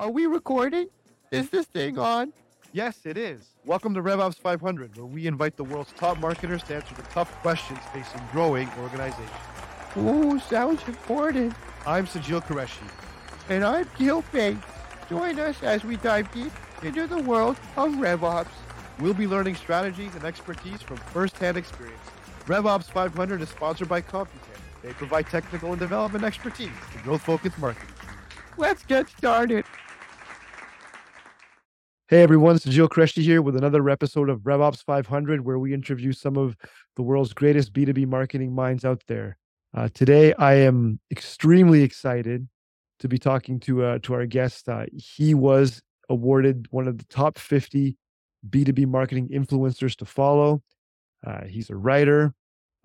Are we recording? Is this thing on? Yes, it is. Welcome to RevOps 500, where we invite the world's top marketers to answer the tough questions facing growing organizations. Ooh, sounds important. I'm Sajeel Qureshi. And I'm Gil Bates. Join us as we dive deep into the world of RevOps. We'll be learning strategies and expertise from first-hand experience. RevOps 500 is sponsored by Computan. They provide technical and development expertise to growth-focused marketing. Let's get started. Hey everyone, it's Sajeel Qureshi here with another episode of RevOps 500, where we interview some of the world's greatest B2B marketing minds out there. Uh, today, I am extremely excited to be talking to uh, to our guest. Uh, he was awarded one of the top 50 B2B marketing influencers to follow. Uh, he's a writer.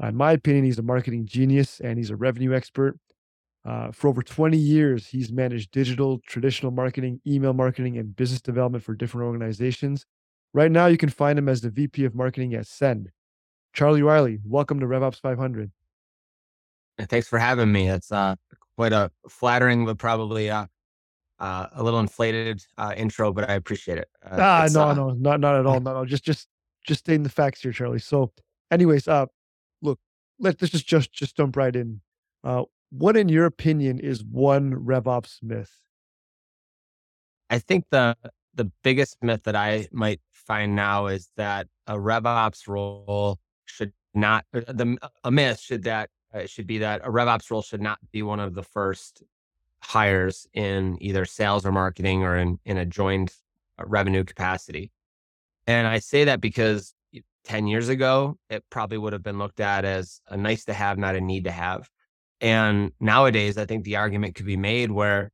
In my opinion, he's a marketing genius and he's a revenue expert. Uh, for over 20 years, he's managed digital, traditional marketing, email marketing, and business development for different organizations. Right now, you can find him as the VP of marketing at Send. Charlie Riley, welcome to RevOps 500. Thanks for having me. It's uh, quite a flattering, but probably uh, uh, a little inflated uh, intro, but I appreciate it. Uh, ah, no, uh, no, not not at all. No, no, just just just stating the facts here, Charlie. So, anyways, uh, look, let's just just just jump right in. Uh, what, in your opinion, is one RevOps myth? I think the the biggest myth that I might find now is that a RevOps role should not uh, the a myth should that uh, should be that a RevOps role should not be one of the first hires in either sales or marketing or in in a joined uh, revenue capacity. And I say that because 10 years ago, it probably would have been looked at as a nice to have, not a need to have. And nowadays, I think the argument could be made where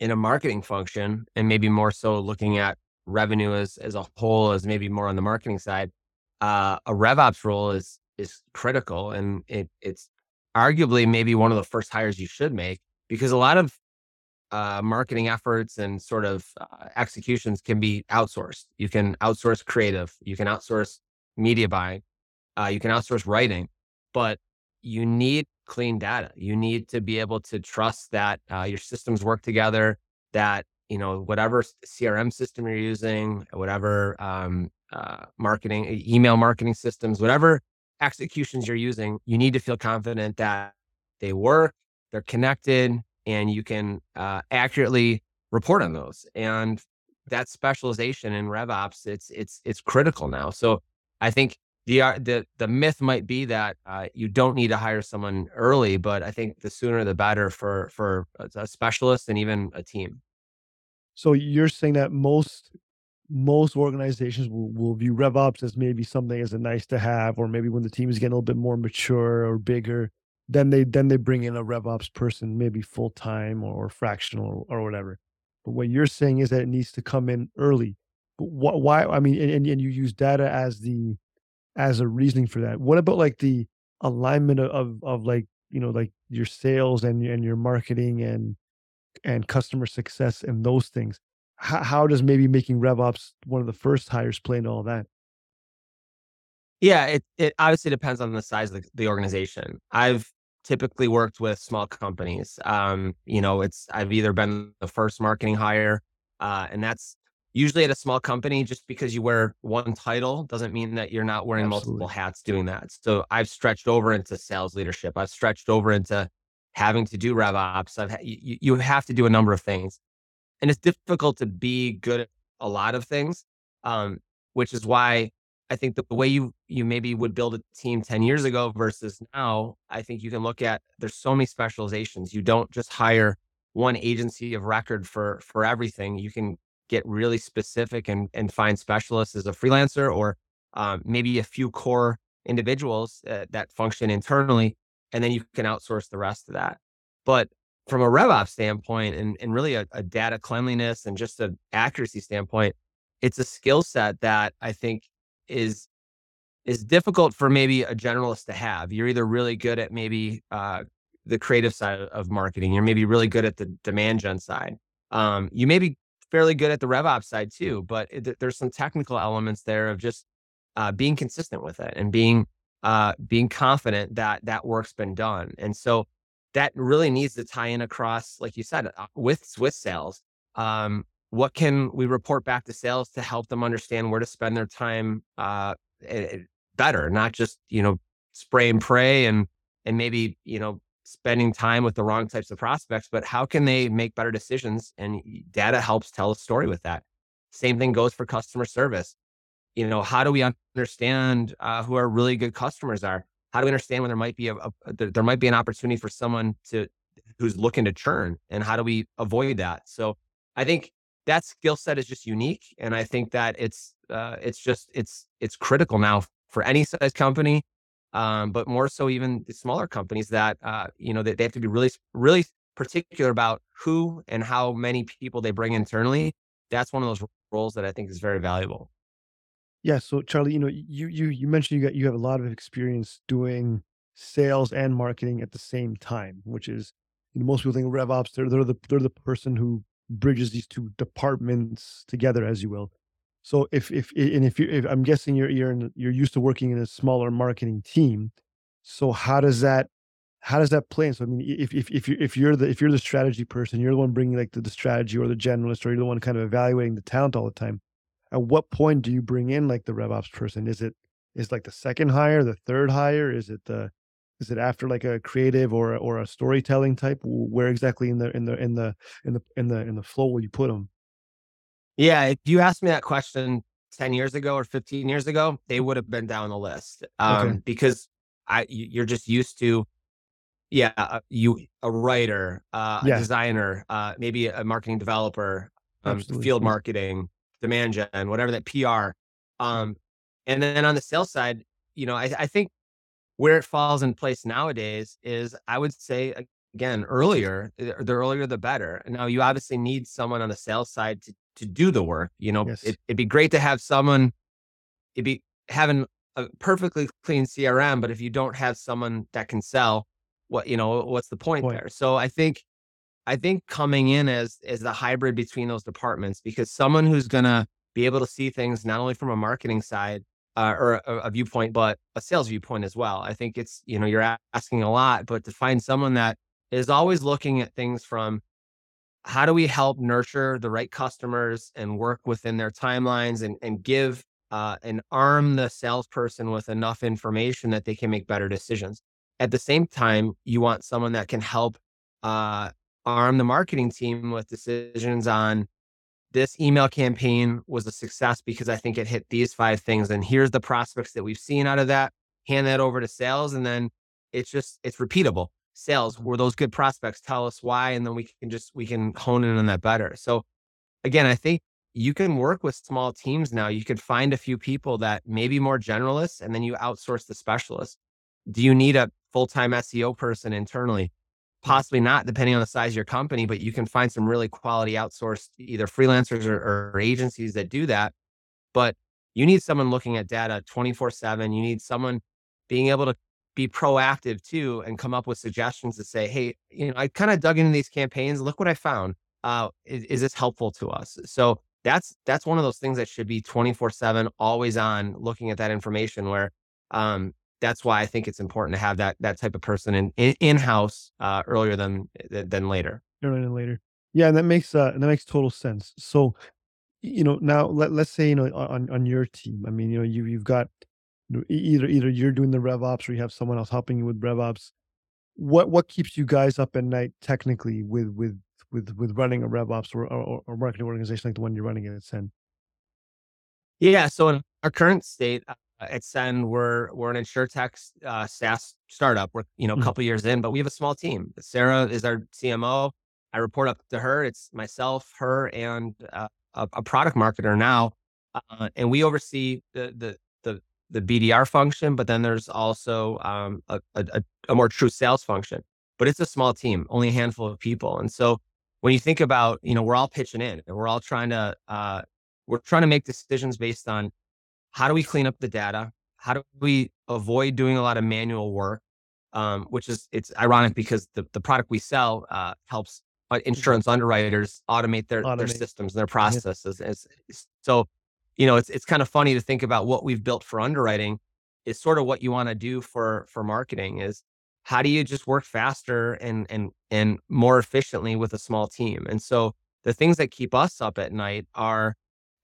in a marketing function, and maybe more so looking at revenue as, as a whole, as maybe more on the marketing side, uh, a RevOps role is is critical. And it, it's arguably maybe one of the first hires you should make because a lot of uh, marketing efforts and sort of uh, executions can be outsourced. You can outsource creative, you can outsource media buying, uh, you can outsource writing, but you need clean data. You need to be able to trust that uh, your systems work together, that you know whatever CRM system you're using, whatever um, uh, marketing, email marketing systems, whatever executions you're using, you need to feel confident that they work, they're connected, and you can uh, accurately report on those. And that specialization in RevOps, it's it's it's critical now. So I think the uh, the the myth might be that uh, you don't need to hire someone early, but I think the sooner the better for for a specialist and even a team. So you're saying that most most organizations will, will view RevOps as maybe something as a nice to have, or maybe when the team is getting a little bit more mature or bigger, then they then they bring in a RevOps person, maybe full time or, fractional or, or, whatever. But what you're saying is that it needs to come in early. But wh- why? I mean, and, and you use data as the as a reasoning for that. What about like the alignment of, of, of like you know like your sales and and your marketing and and customer success and those things? How, how does maybe making RevOps one of the first hires play into all that? Yeah, it it obviously depends on the size of the, the organization. I've typically worked with small companies. Um, you know, it's I've either been the first marketing hire, uh, and that's usually at a small company, just because you wear one title doesn't mean that you're not wearing Absolutely. multiple hats doing that. So I've stretched over into sales leadership. I've stretched over into having to do rev ops. I've you, you have to do a number of things, and it's difficult to be good at a lot of things. Um, which is why I think the way you you maybe would build a team 10 years ago versus now, I think you can look at there's so many specializations. You don't just hire one agency of record for for everything. You can get really specific and, and find specialists as a freelancer or um, maybe a few core individuals uh, that function internally, and then you can outsource the rest of that. But from a RevOps standpoint and, and really a, a data cleanliness and just an accuracy standpoint, it's a skill set that I think is is difficult for maybe a generalist to have. You're either really good at maybe uh, the creative side of marketing, you're maybe really good at the demand gen side. Um, you may be fairly good at the RevOps side too, but it, there's some technical elements there of just uh, being consistent with it and being uh, being confident that that work's been done. And so that really needs to tie in across, like you said, uh, with with sales. Um, what can we report back to sales to help them understand where to spend their time uh, better, not just you know spray and pray and and maybe you know spending time with the wrong types of prospects, but how can they make better decisions? And data helps tell a story with that. Same thing goes for customer service. You know, how do we understand uh, who our really good customers are? How do we understand when there might be a, a there might be an opportunity for someone to who's looking to churn, and how do we avoid that? So, I think that skill set is just unique, and I think that it's uh, it's just it's it's critical now for any size company um, but more so even the smaller companies that uh, you know that they have to be really really particular about who and how many people they bring internally. That's one of those roles that I think is very valuable. Yeah. So Charlie, you know, you you you mentioned you got you have a lot of experience doing sales and marketing at the same time, which is you know, most people think of RevOps they're they're the they're the person who bridges these two departments together, as you will. So if if and if you if I'm guessing you're you're in, you're used to working in a smaller marketing team, so how does that how does that play? So I mean, if if if you if you're the if you're the strategy person, you're the one bringing like the, the strategy or the generalist, or you're the one kind of evaluating the talent all the time. At what point do you bring in like the RevOps person? Is it is like the second hire, the third hire? Is it the is it after like a creative or or a storytelling type? Where exactly in the in the in the in the in the in the flow will you put them? Yeah, if you asked me that question 10 years ago or 15 years ago, they would have been down the list. Um, okay. because I you're just used to yeah, uh, you a writer, uh, yeah. a designer, uh, maybe a marketing developer, um, field marketing, demand gen, whatever that PR. Um, and then on the sales side, you know, I, I think where it falls in place nowadays is I would say again earlier, the earlier the better. Now you obviously need someone on the sales side to to do the work. You know, yes. it, would be great to have someone. It'd be having a perfectly clean CRM, but if you don't have someone that can sell, what you know, what's the point, point. there? So I think, I think coming in as as the hybrid between those departments, because someone who's gonna be able to see things not only from a marketing side uh, or a, a, viewpoint, but a sales viewpoint as well. I think it's you know you're asking a lot, but to find someone that is always looking at things from how do we help nurture the right customers and work within their timelines and, and give uh, and arm the salesperson with enough information that they can make better decisions. At the same time, you want someone that can help uh, arm the marketing team with decisions on this email campaign was a success because I think it hit these five things. And here's the prospects that we've seen out of that. Hand that over to sales. And then it's just, it's repeatable sales were those good prospects? Tell us why and then we can just we can hone in on that better. So again i think you can work with small teams now. You could find a few people that may be more generalists and then you outsource the specialists do you need a full-time seo person internally? Possibly not depending on the size of your company but you can find some really quality outsourced either freelancers or, or agencies that do that. But you need someone looking at data 24 7 you need someone being able to be proactive too and come up with suggestions to say, hey, you know, I kind of dug into these campaigns. Look what I found. Uh, is, is this helpful to us? So that's that's one of those things that should be 24 7 always on looking at that information where um, that's why I think it's important to have that that type of person in in, house uh, earlier than than later. Earlier than later. Yeah, and that makes uh, that makes total sense. So, you know, now let let's say you know on on your team. I mean, you know, you you've got either either you're doing the rev ops or you have someone else helping you with rev ops what what keeps you guys up at night technically with with with with running a rev ops or, or, or marketing organization like the one you're running at Send? Yeah, so in our current state uh, at Send, we're we're an insurtech uh, SaaS startup. We're you know a mm-hmm. couple years in, but we have a small team. Sarah is our CMO. I report up to her. It's myself, her, and uh, a, a, product marketer now, uh, and we oversee the the the BDR function, but then there's also um, a, a, a, more true sales function. But it's a small team, only a handful of people. And so when you think about, you know, we're all pitching in and we're all trying to, uh, we're trying to make decisions based on how do we clean up the data? How do we avoid doing a lot of manual work? Um, which is, it's ironic because the, the product we sell uh, helps uh, mm-hmm. insurance underwriters automate their, automate. their systems, and their processes. Yeah. So you know, it's it's kind of funny to think about what we've built for underwriting is sort of what you want to do for for marketing is how do you just work faster and and and more efficiently with a small team? And so the things that keep us up at night are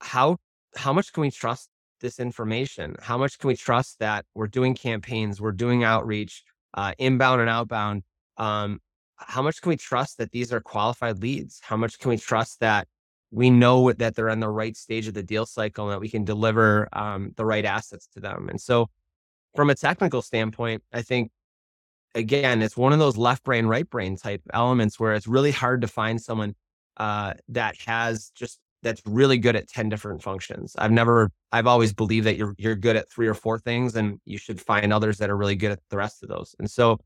how how much can we trust this information? How much can we trust that we're doing campaigns, we're doing outreach, uh, inbound and outbound? Um, how much can we trust that these are qualified leads? How much can we trust that we know that they're in the right stage of the deal cycle and that we can deliver um, the right assets to them? And so, from a technical standpoint, I think again, it's one of those left brain, right brain type elements where it's really hard to find someone uh, that has just that's really good at 10 different functions. I've never I've always believed that you're you're good at three or four things and you should find others that are really good at the rest of those. And so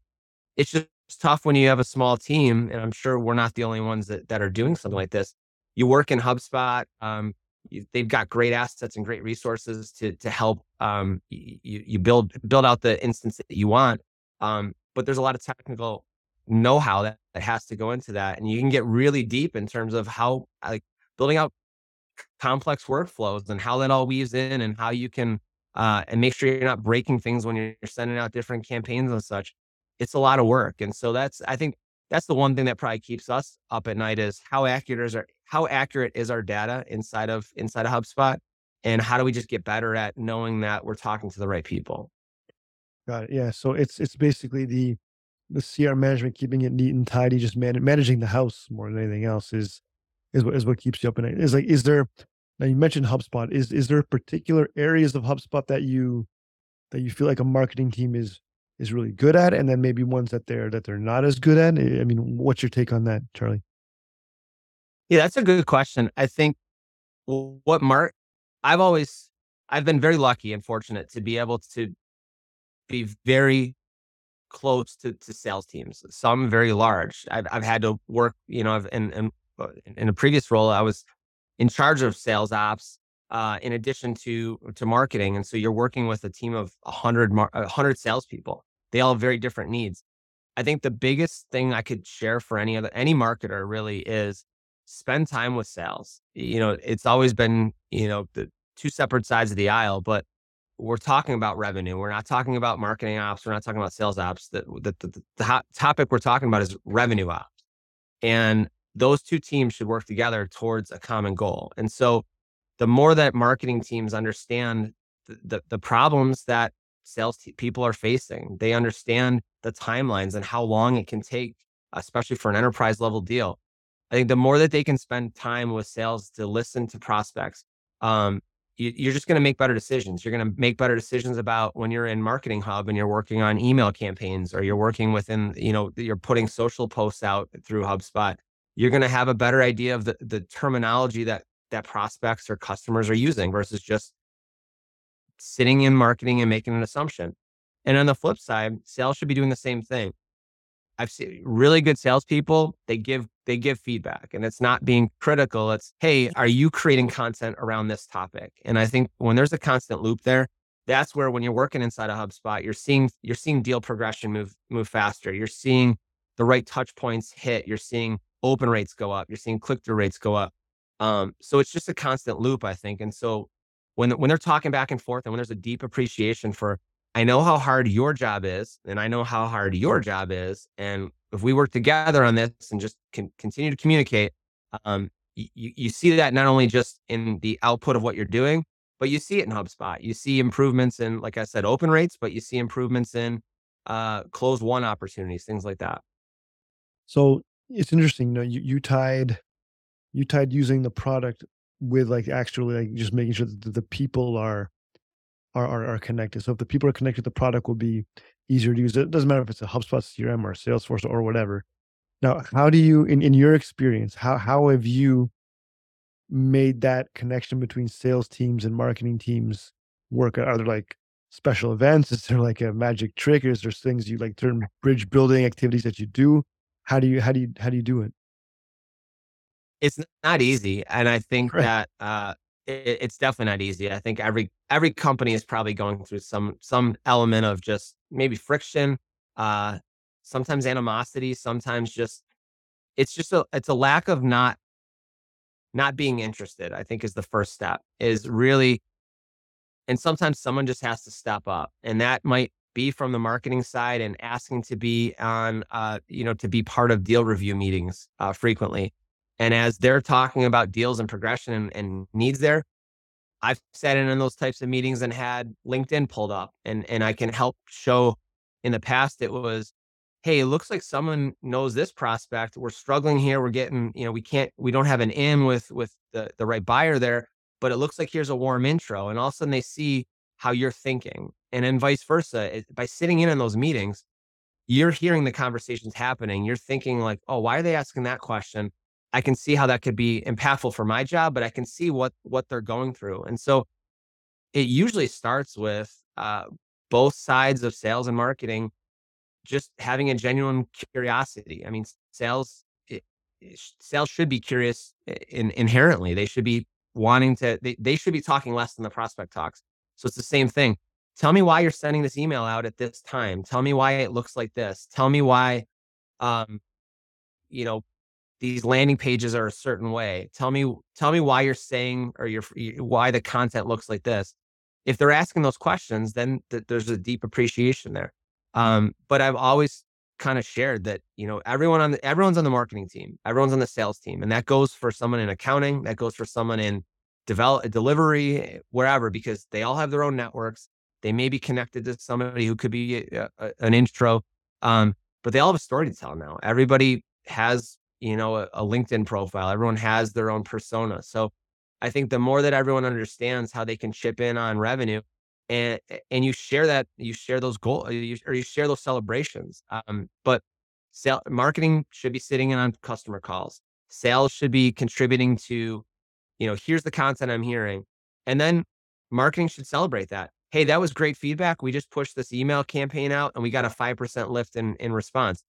it's just tough when you have a small team and I'm sure we're not the only ones that that are doing something like this. You work in HubSpot, um, you, they've got great assets and great resources to to help um, you you build build out the instance that you want. Um, but there's a lot of technical know-how that, that has to go into that and you can get really deep in terms of how like building out complex workflows and how that all weaves in and how you can uh, and make sure you're not breaking things when you're sending out different campaigns and such. It's a lot of work, and so that's I think that's the one thing that probably keeps us up at night is how accurate is our how accurate is our data inside of inside of HubSpot, and how do we just get better at knowing that we're talking to the right people. Got it. Yeah. So it's it's basically the the CR management, keeping it neat and tidy, just man- managing the house more than anything else is is what is what keeps you up at night. Is like, is there? Now you mentioned HubSpot. Is is there particular areas of HubSpot that you that you feel like a marketing team is is really good at, and then maybe ones that they're that they're not as good at? I mean, what's your take on that, Charlie? Yeah, that's a good question. I think what Mark, I've always, I've been very lucky and fortunate to be able to be very close to, to sales teams. Some very large. I've, I've had to work, you know, I've, and, and uh, in a previous role, I was in charge of sales ops uh, in addition to to marketing, and so you're working with a team of hundred hundred salespeople. They all have very different needs. I think the biggest thing I could share for any other any marketer really is spend time with sales. You know, it's always been you know the two separate sides of the aisle, but we're talking about revenue. We're not talking about marketing ops. We're not talking about sales ops. The, the, the, the topic we're talking about is revenue ops. And those two teams should work together towards a common goal. And so the more that marketing teams understand the, the, the problems that sales people are facing, they understand the timelines and how long it can take, especially for an enterprise level deal. I think the more that they can spend time with sales to listen to prospects, um, you, are just going to make better decisions. You're going to make better decisions about when you're in Marketing Hub and you're working on email campaigns, or you're working within, you know, you're putting social posts out through HubSpot you're going to have a better idea of the, the terminology that that prospects or customers are using versus just sitting in marketing and making an assumption. And on the flip side, sales should be doing the same thing. I've seen really good salespeople. They give they give feedback, and it's not being critical. It's hey, are you creating content around this topic? And I think when there's a constant loop there, that's where when you're working inside a HubSpot, you're seeing you're seeing deal progression move move faster. You're seeing the right touch points hit. You're seeing open rates go up. You're seeing click through rates go up. Um, so it's just a constant loop, I think. And so when when they're talking back and forth, and when there's a deep appreciation for, I know how hard your job is, and I know how hard your job is, and if we work together on this and just can continue to communicate, um, you, you see that not only just in the output of what you're doing, but you see it in HubSpot. You see improvements in, like I said, open rates, but you see improvements in uh, closed won opportunities, things like that. So it's interesting. You know, you, you tied you tied using the product with like actually like just making sure that the people are are are, are connected. So if the people are connected, the product will be easier to use. It doesn't matter if it's a HubSpot CRM or Salesforce or whatever. Now, how do you, in, in your experience, how how have you made that connection between sales teams and marketing teams work? Are there like special events? Is there like a magic trick? Is there things you like certain bridge building activities that you do how do you how do you how do you do it? It's not easy, and I think right. that uh, it, it's definitely not easy. I think every every company is probably going through some some element of just maybe friction, uh, sometimes animosity, sometimes just it's just a it's a lack of not not being interested. I think is the first step. Is really, and sometimes someone just has to step up, and that might be from the marketing side and asking to be on, uh, you know, to be part of deal review meetings uh, frequently. And as they're talking about deals and progression and, and needs there, I've sat in on those types of meetings and had LinkedIn pulled up and, and I can help show in the past it was, hey, it looks like someone knows this prospect. We're struggling here. We're getting, you know, we can't, we don't have an in with with the, the right buyer there, but it looks like here's a warm intro. And all of a sudden they see how you're thinking. And then vice versa. It, by sitting in on those meetings, you're hearing the conversations happening. You're thinking like, oh, why are they asking that question? I can see how that could be impactful for my job, but I can see what what they're going through. And so it usually starts with uh, both sides of sales and marketing just having a genuine curiosity. I mean, sales it, sales should be curious in, inherently. They should be wanting to. They, they should be talking less than the prospect talks. So it's the same thing. Tell me why you're sending this email out at this time. Tell me why it looks like this. Tell me why, um, you know, these landing pages are a certain way. Tell me, tell me why you're saying or you're why the content looks like this. If they're asking those questions, then th- there's a deep appreciation there. Um, but I've always kind of shared that you know everyone on the, everyone's on the marketing team, everyone's on the sales team, and that goes for someone in accounting, that goes for someone in develop delivery, wherever, because they all have their own networks. They may be connected to somebody who could be a, a, an intro, um, but they all have a story to tell now. Everybody has, you know, a, a LinkedIn profile. Everyone has their own persona. So I think the more that everyone understands how they can chip in on revenue, and and you share that, you share those goals, you, or you share those celebrations. Um, but sale, marketing should be sitting in on customer calls. Sales should be contributing to, you know, here's the content I'm hearing, and then marketing should celebrate that hey, that was great feedback. We just pushed this email campaign out and we got a 5% lift in, in response.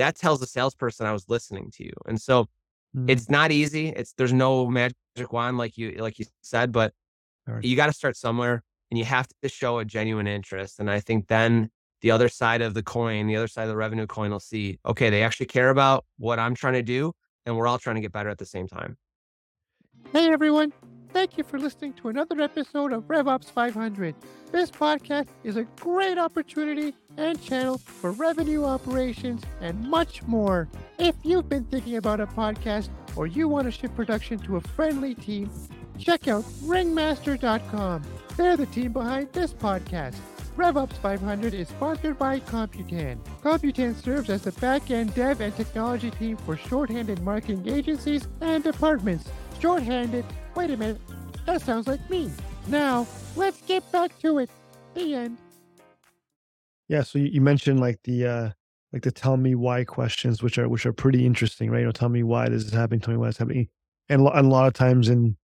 That tells the salesperson I was listening to you. And so mm. it's not easy. It's there's no magic wand like you like you said, but right. you got to start somewhere and you have to show a genuine interest. And I think then the other side of the coin, the other side of the revenue coin will see, okay, they actually care about what I'm trying to do and we're all trying to get better at the same time. Hey everyone, Thank you for listening to another episode of RevOps 500. This podcast is a great opportunity and channel for revenue operations and much more. If you've been thinking about a podcast or you want to shift production to a friendly team, check out ringmaster.com. They're the team behind this podcast. RevOps 500 is sponsored by Computan. Computan serves as the back-end dev and technology team for shorthanded marketing agencies and departments. Shorthanded Wait a minute. That sounds like me. Now, let's get back to it. The end. Yeah, so you mentioned like the uh like the tell me why questions, which are which are pretty interesting, right? You know, tell me why this is happening, tell me why it's happening. And, and a lot of times in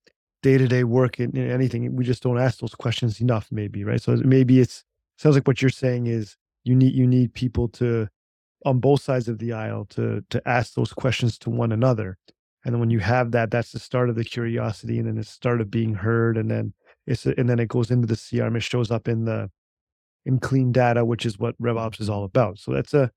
day-to-day work and anything, we just don't ask those questions enough, maybe, right? So maybe it's sounds like what you're saying is you need you need people to on both sides of the aisle to to ask those questions to one another and then when you have that that's the start of the curiosity and then the start of being heard and then it's and then it goes into the crm it shows up in the in clean data which is what revops is all about. So that's a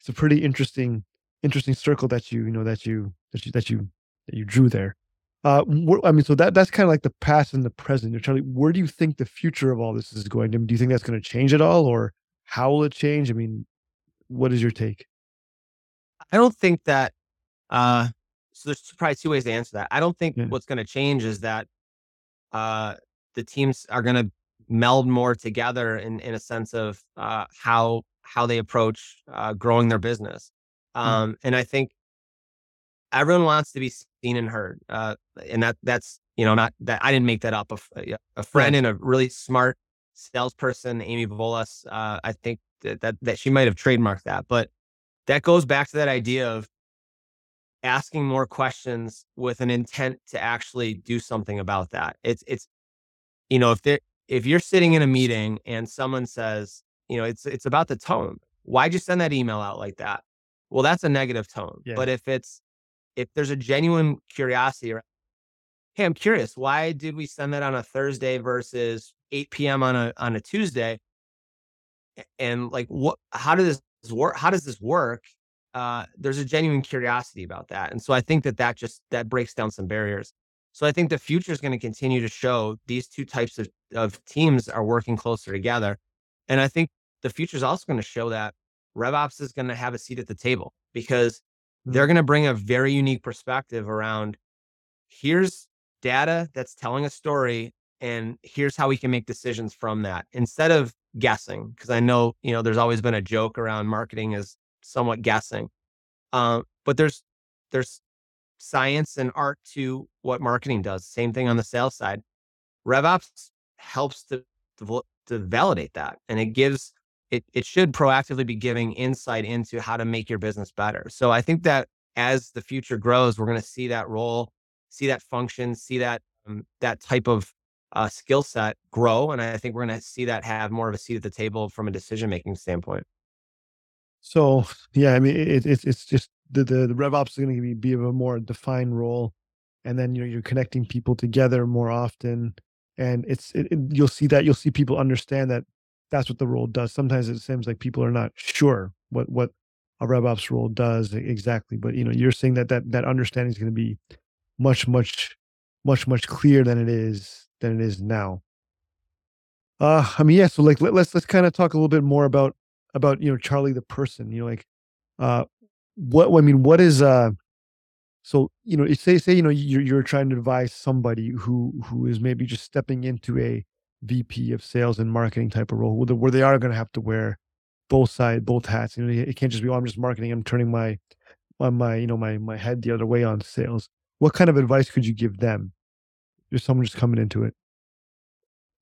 it's a pretty interesting interesting circle that you you know that you that you that you that you drew there. Uh i mean so that that's kind of like the past and the present. Charlie where do you think the future of all this is going? To do you think that's going to change at all or how will it change? I mean what is your take? I don't think that uh so there's probably two ways to answer that. I don't think yeah. what's going to change is that uh, the teams are going to meld more together in in a sense of uh, how how they approach uh, growing their business. Hmm. Um, mm. And I think everyone wants to be seen and heard, uh, and that that's you know not that I didn't make that up. A, a friend and a really smart salesperson, Amy Volas, uh, I think that, that that she might have trademarked that, but that goes back to that idea of asking more questions with an intent to actually do something about that. It's it's you know if they if you're sitting in a meeting and someone says you know it's it's about the tone. Why'd you send that email out like that? Well, that's a negative tone. Yeah. But if it's if there's a genuine curiosity, hey, I'm curious, why did we send that on a Thursday versus 8 p.m. on a on a Tuesday? And like, what? How does this work? How does this work? Uh, there's a genuine curiosity about that. And so I think that that just that breaks down some barriers. So I think the future is going to continue to show these two types of, of teams are working closer together. And I think the future is also going to show that RevOps is going to have a seat at the table because they're going to bring a very unique perspective around here's data that's telling a story and here's how we can make decisions from that instead of guessing because i know you know there's always been a joke around marketing as somewhat guessing um, but there's there's science and art to what marketing does same thing on the sales side revops helps to, to, to validate that and it gives it, it should proactively be giving insight into how to make your business better so i think that as the future grows we're going to see that role see that function see that um, that type of uh, skill set grow. And I think we're going to see that have more of a seat at the table from a decision making standpoint. So yeah, I mean, it, it's it's just the the, the RevOps is going to be, be of a more defined role, and then you know you're connecting people together more often, and it's it, it, you'll see that you'll see people understand that that's what the role does. Sometimes it seems like people are not sure what what a RevOps role does exactly, but you know you're saying that that that understanding is going to be much much much much clearer than it is than it is now. Uh, I mean, yeah. So like, let, let's let's kind of talk a little bit more about about you know Charlie the person. You know, like, uh, what I mean, what is uh, so you know, say say you know you're you're trying to advise somebody who who is maybe just stepping into a VP of sales and marketing type of role, where they are going to have to wear both side both hats. You know, it can't just be, oh, I'm just marketing. I'm turning my my, my you know my my head the other way on sales. What kind of advice could you give them? Just someone just coming into it.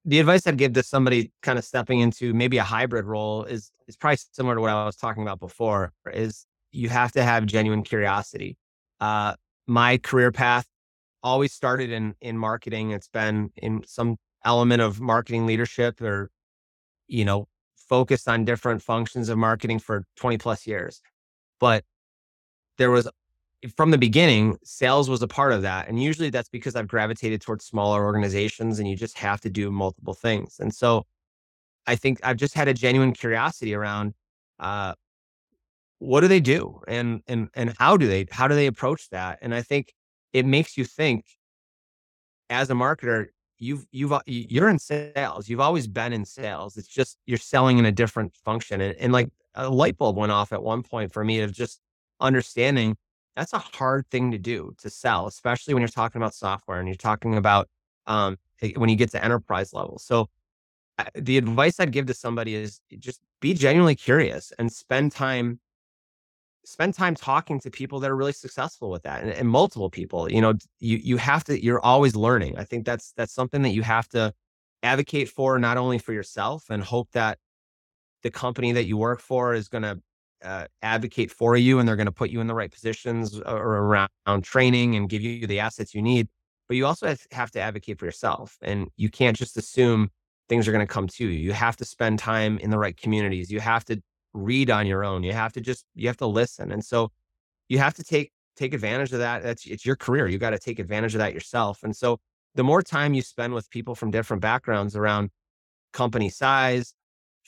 The advice I'd give to somebody kind of stepping into maybe a hybrid role is is probably similar to what I was talking about before. Is you have to have genuine curiosity. Uh, my career path always started in in marketing. It's been in some element of marketing leadership or you know focused on different functions of marketing for 20 plus years. But there was from the beginning, sales was a part of that. And usually that's because I've gravitated towards smaller organizations and you just have to do multiple things. And so I think I've just had a genuine curiosity around uh, what do they do and and and how do they how do they approach that? And I think it makes you think as a marketer, you've you've you're in sales. You've always been in sales. It's just you're selling in a different function. And, and like a light bulb went off at one point for me of just understanding that's a hard thing to do to sell, especially when you're talking about software and you're talking about um, eh, when you get to enterprise level. So, the advice I'd give to somebody is just be genuinely curious and spend time spend time talking to people that are really successful with that and, and, multiple people you know you you have to you're always learning i think that's that's something that you have to advocate for not only for yourself and hope that the company that you work for is going to uh, advocate for you and they're going to put you in the right positions uh, or around training and give you the assets you need. But you also have to advocate for yourself. And you can't just assume things are going to come to you. You have to spend time in the right communities. You have to read on your own. You have to just, you have to listen. And so you have to take, take advantage of that. That's, it's your career. You got to take advantage of that yourself. And so the more time you spend with people from different backgrounds around company size,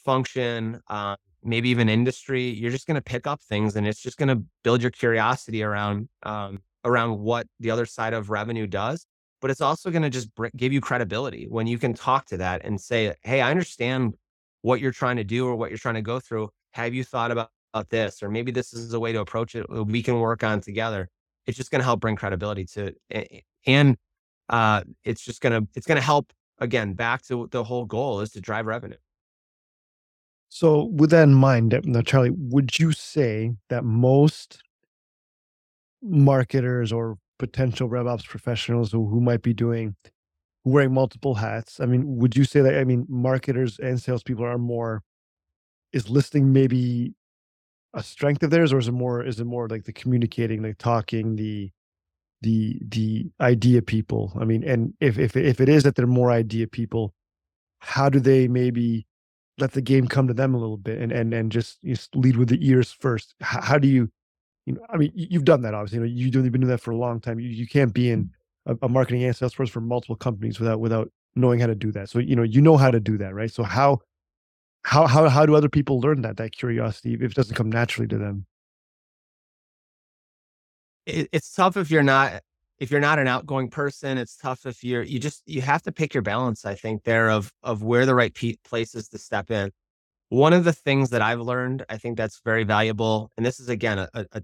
function, uh, maybe even industry, you're just going to pick up things and it's just going to build your curiosity around um, around what the other side of revenue does. But it's also going to just br- give you credibility when you can talk to that and say, "Hey, I understand what you're trying to do or what you're trying to go through. Have you thought about, about this? Or maybe this is a way to approach it. We can work on together." It's just going to help bring credibility to, it. and uh, it's just going to it's going to help again back to the whole goal is to drive revenue. So, with that in mind, now, Charlie, would you say that most marketers or potential RevOps professionals who, who might be doing wearing multiple hats, I mean, would you say that, I mean, marketers and salespeople are more, is listening maybe a strength of theirs, or is it more, is it more like the communicating, like talking, the, the, the idea people? I mean, and if, if, if it is that they're more idea people, how do they maybe let the game come to them a little bit and and and just, just lead with the ears first. How, how, do you, you know, I mean, you've done that obviously. You know, you've been doing that for a long time. You, you can't be in mm. a, a marketing and sales force for multiple companies without without knowing how to do that. So you know, you know how to do that, right? So how how how how do other people learn that that curiosity if it doesn't come naturally to them? It, it's tough if you're not if you're not an outgoing person, it's tough if you're you just you have to pick your balance. I think there of of where the right pe- places to step in. One of the things that I've learned, I think that's very valuable, and this is again a, a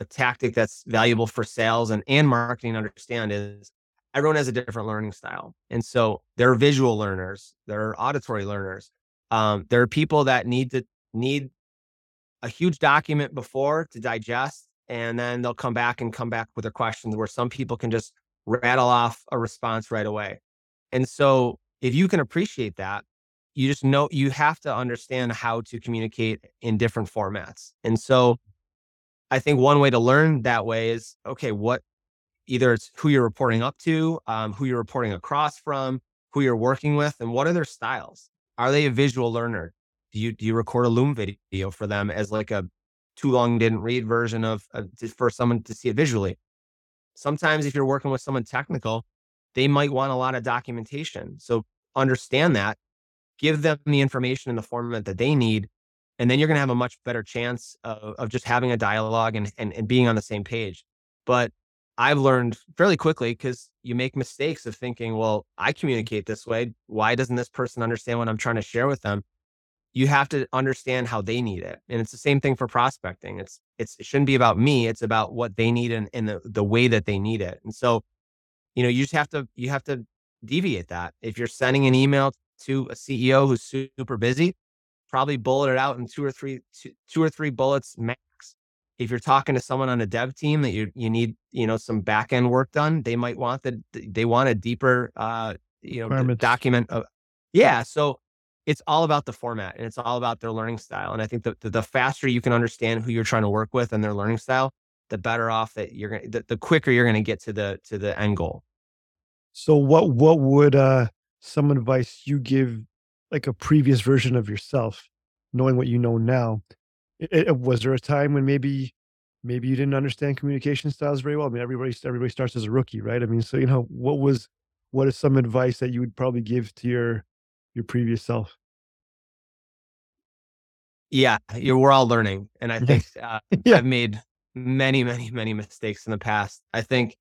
a tactic that's valuable for sales and, and marketing to understand is everyone has a different learning style. And so there are visual learners, there are auditory learners. Um, there are people that need to need a huge document before to digest, and then they'll come back and come back with their questions where some people can just rattle off a response right away. And so if you can appreciate that, you just know you have to understand how to communicate in different formats. And so I think one way to learn that way is okay, what either it's who you're reporting up to, um, who you're reporting across from, who you're working with, and what are their styles? Are they a visual learner? Do you do you record a Loom video for them as like a too long didn't read version of uh, for someone to see it visually? Sometimes if you're working with someone technical, they might want a lot of documentation. So understand that, give them the information in the format that they need, and then you're going to have a much better chance of, of just having a dialogue and, and, and being on the same page. But I've learned fairly quickly because you make mistakes of thinking, well, I communicate this way. Why doesn't this person understand what I'm trying to share with them? You have to understand how they need it. And it's the same thing for prospecting. It's, it's it shouldn't be about me. It's about what they need and, and the, the way that they need it. And so, you know, you just have to, you have to deviate that. If you're sending an email to a CEO who's super busy, probably bullet it out in two or three, two, two or three bullets max if you're talking to someone on a dev team that you you need you know some back end work done, they might want that they want a deeper uh you know document of yeah. So it's all about the format and it's all about their learning style. And I think the the faster you can understand who you're trying to work with and their learning style, the better off that you're gonna the, the quicker you're gonna get to the to the end goal. So what what would uh some advice you give like a previous version of yourself, knowing what you know now? It, it, was there a time when maybe maybe you didn't understand communication styles very well? I mean, everybody everybody starts as a rookie, right? I mean, so you know, what was what is some advice that you would probably give to your your previous self? Yeah, we're all learning, and I think uh, yeah. I've made many, many, many mistakes in the past. I think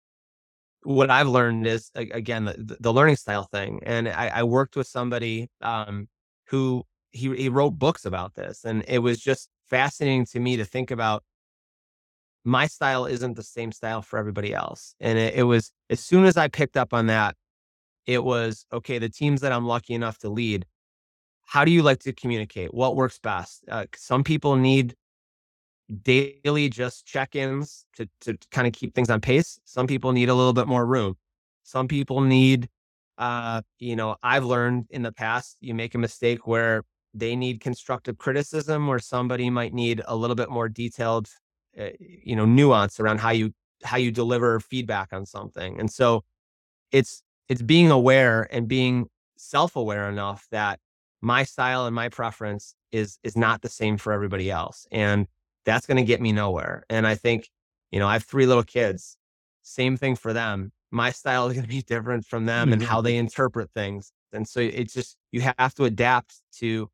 what I've learned is again the, the learning style thing, and I, I worked with somebody um, who he he wrote books about this, and it was just fascinating to me to think about my style isn't the same style for everybody else. And it, it, was as soon as I picked up on that, it was okay, the teams that I'm lucky enough to lead, how do you like to communicate? What works best? Uh, some people need daily just check-ins to, to kind of keep things on pace. Some people need a little bit more room. Some people need, uh, you know, I've learned in the past, you make a mistake where they need constructive criticism or somebody might need a little bit more detailed uh, you know nuance around how you how you deliver feedback on something and so it's it's being aware and being self-aware enough that my style and my preference is is not the same for everybody else and that's going to get me nowhere and i think you know i have three little kids same thing for them my style is going to be different from them mm-hmm. and how they interpret things and so it's just you have to adapt to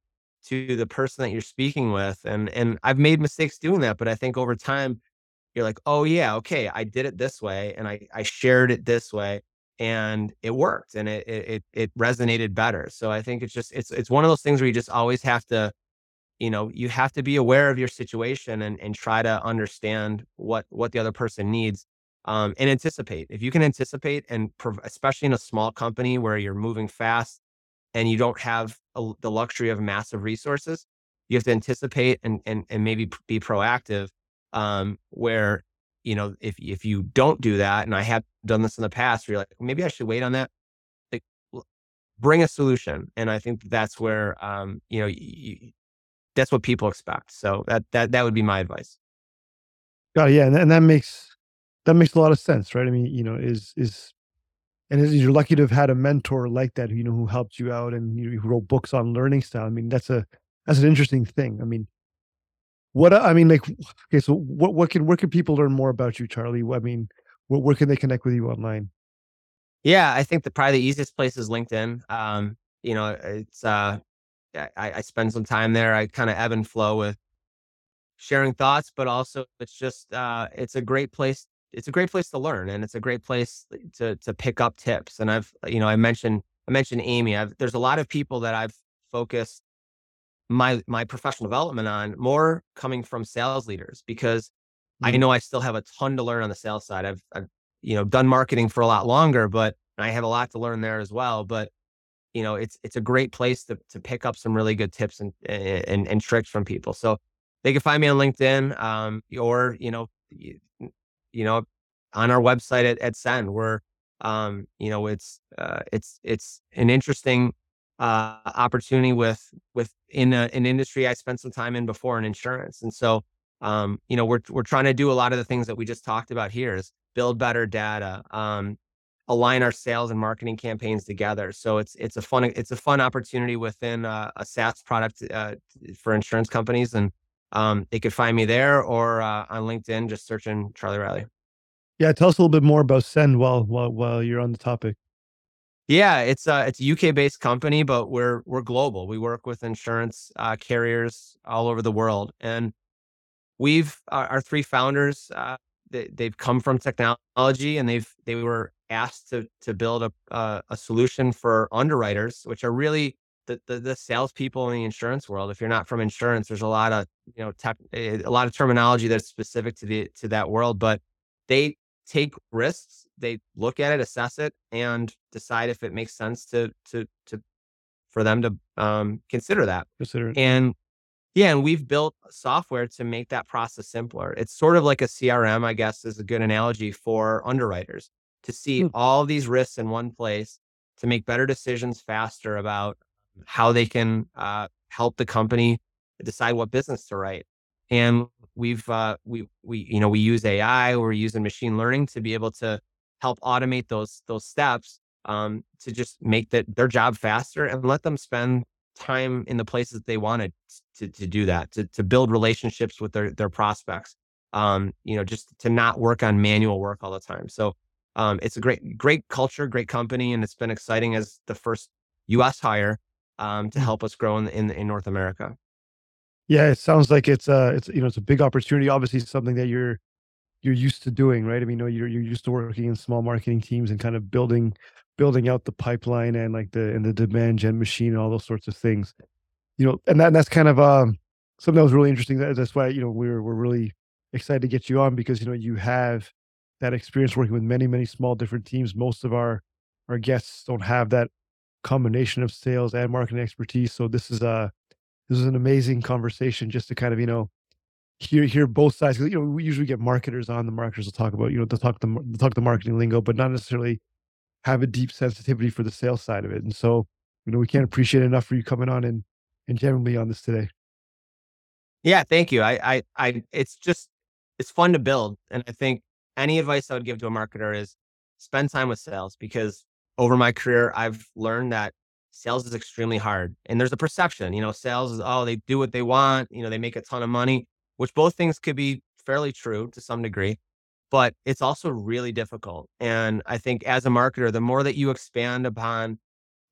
to the person that you're speaking with. And and I've made mistakes doing that, but I think over time you're like, oh yeah, okay, I did it this way and I I shared it this way and it worked and it it it resonated better. So I think it's just it's it's one of those things where you just always have to you know you have to be aware of your situation and and try to understand what what the other person needs um, and anticipate if you can anticipate and prov- especially in a small company where you're moving fast and you don't have a, the luxury of massive resources, you have to anticipate and and and maybe be proactive. Um, where you know if if you don't do that, and I have done this in the past, where you're like maybe I should wait on that. Like, bring a solution, and I think that's where um, you know you, that's what people expect. So that that that would be my advice. Got it. Yeah, and, and that makes that makes a lot of sense, right? I mean, you know, is is and you're lucky to have had a mentor like that, you know, who helped you out and you wrote books on learning style. I mean, that's a that's an interesting thing. I mean, what I mean, like, okay, so what what can where can people learn more about you, Charlie? I mean, where, where can they connect with you online? Yeah, I think the probably the easiest place is LinkedIn. Um, you know, it's uh, I, I spend some time there. I kind of ebb and flow with sharing thoughts, but also it's just uh, it's a great place it's a great place to learn and it's a great place to to pick up tips. And I've you know I mentioned I mentioned Amy. I've, there's a lot of people that I've focused my my professional development on more coming from sales leaders because I Mhm. know I still have a ton to learn on the sales side. I've, I've you know done marketing for a lot longer, but I have a lot to learn there as well. But you know, it's it's a great place to to pick up some really good tips and and, and tricks from people. So they can find me on LinkedIn, um, or you know, you, you know, on our website at, at Send, where um, you know, it's uh, it's it's an interesting uh, opportunity with with in a, an industry I spent some time in before in insurance, and so um, you know, we're we're trying to do a lot of the things that we just talked about here is build better data, um, align our sales and marketing campaigns together. So it's it's a fun it's a fun opportunity within a SaaS product uh, for insurance companies, and um, they could find me there or uh, on LinkedIn, just searching Charlie Riley. Yeah, tell us a little bit more about Send while while while you're on the topic. Yeah, it's a it's a UK based company, but we're we're global. We work with insurance uh, carriers all over the world, and we've our, our three founders. Uh, they, they've come from technology, and they've they were asked to to build a a, a solution for underwriters, which are really the, the the salespeople in the insurance world. If you're not from insurance, there's a lot of you know tech, a lot of terminology that's specific to the to that world, but they take risks. They look at it, assess it, and decide if it makes sense to to to for them to um, consider that. Consider it. And yeah, and we've built software to make that process simpler. It's sort of like a CRM, I guess, is a good analogy for underwriters to see Hmm. all these risks in one place to make better decisions faster about how they can uh, help the company decide what business to write. And we've uh, we we you know we use AI, we're using machine learning to be able to help automate those those steps um, to just make that their job faster and let them spend time in the places that they wanted to to do that to to build relationships with their their prospects. Um, you know, just to not work on manual work all the time. So um, it's a great great culture, great company, and it's been exciting as the first U.S. hire um, to help us grow in, in in North America. Yeah, it sounds like it's a it's you know it's a big opportunity. Obviously, something that you're you're used to doing, right? I mean, you know, you're you're used to working in small marketing teams and kind of building building out the pipeline and like the and the demand gen machine and all those sorts of things. You know, and that and that's kind of um something that was really interesting. That, that's why you know we're we're really excited to get you on because you know you have that experience working with many many small different teams. Most of our our guests don't have that combination of sales and marketing expertise. So this is a this is an amazing conversation just to kind of you know hear hear both sides. you know, we usually get marketers on. The marketers will talk about you know they'll talk the talk the marketing lingo, but not necessarily have a deep sensitivity for the sales side of it. And so you know we can't appreciate enough for you coming on and and generally on this today. Yeah, thank you. I, I, I, it's just, it's fun to build. And I think any advice I would give to a marketer is spend time with sales because over my career, I've learned that sales is extremely hard. And there's a perception, you know, sales is, oh, they do what they want, you know, they make a ton of money, which both things could be fairly true to some degree, but it's also really difficult. And I think as a marketer, the more that you expand upon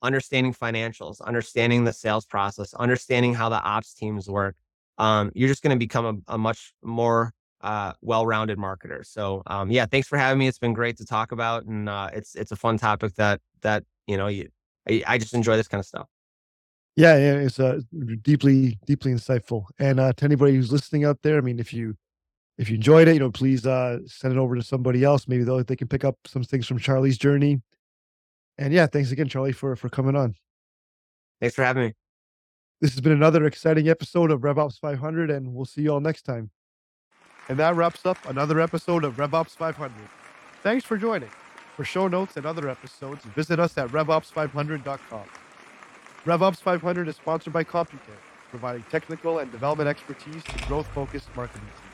understanding financials, understanding the sales process, understanding how the ops teams work, um, you're just going to become a, a much more uh, well-rounded marketer. So um, yeah, thanks for having me. It's been great to talk about, and uh, it's it's a fun topic that that you know you, I, I just enjoy this kind of stuff. Yeah, it's uh, deeply deeply insightful. And uh, to anybody who's listening out there, I mean, if you if you enjoyed it, you know, please uh, send it over to somebody else. Maybe they they can pick up some things from Charlie's journey. And yeah, thanks again, Charlie, for for coming on. Thanks for having me. This has been another exciting episode of RevOps 500, and we'll see you all next time. And that wraps up another episode of RevOps 500. Thanks for joining. For show notes and other episodes, visit us at RevOps500.com. RevOps 500 is sponsored by CompuCare, providing technical and development expertise to growth focused marketing teams.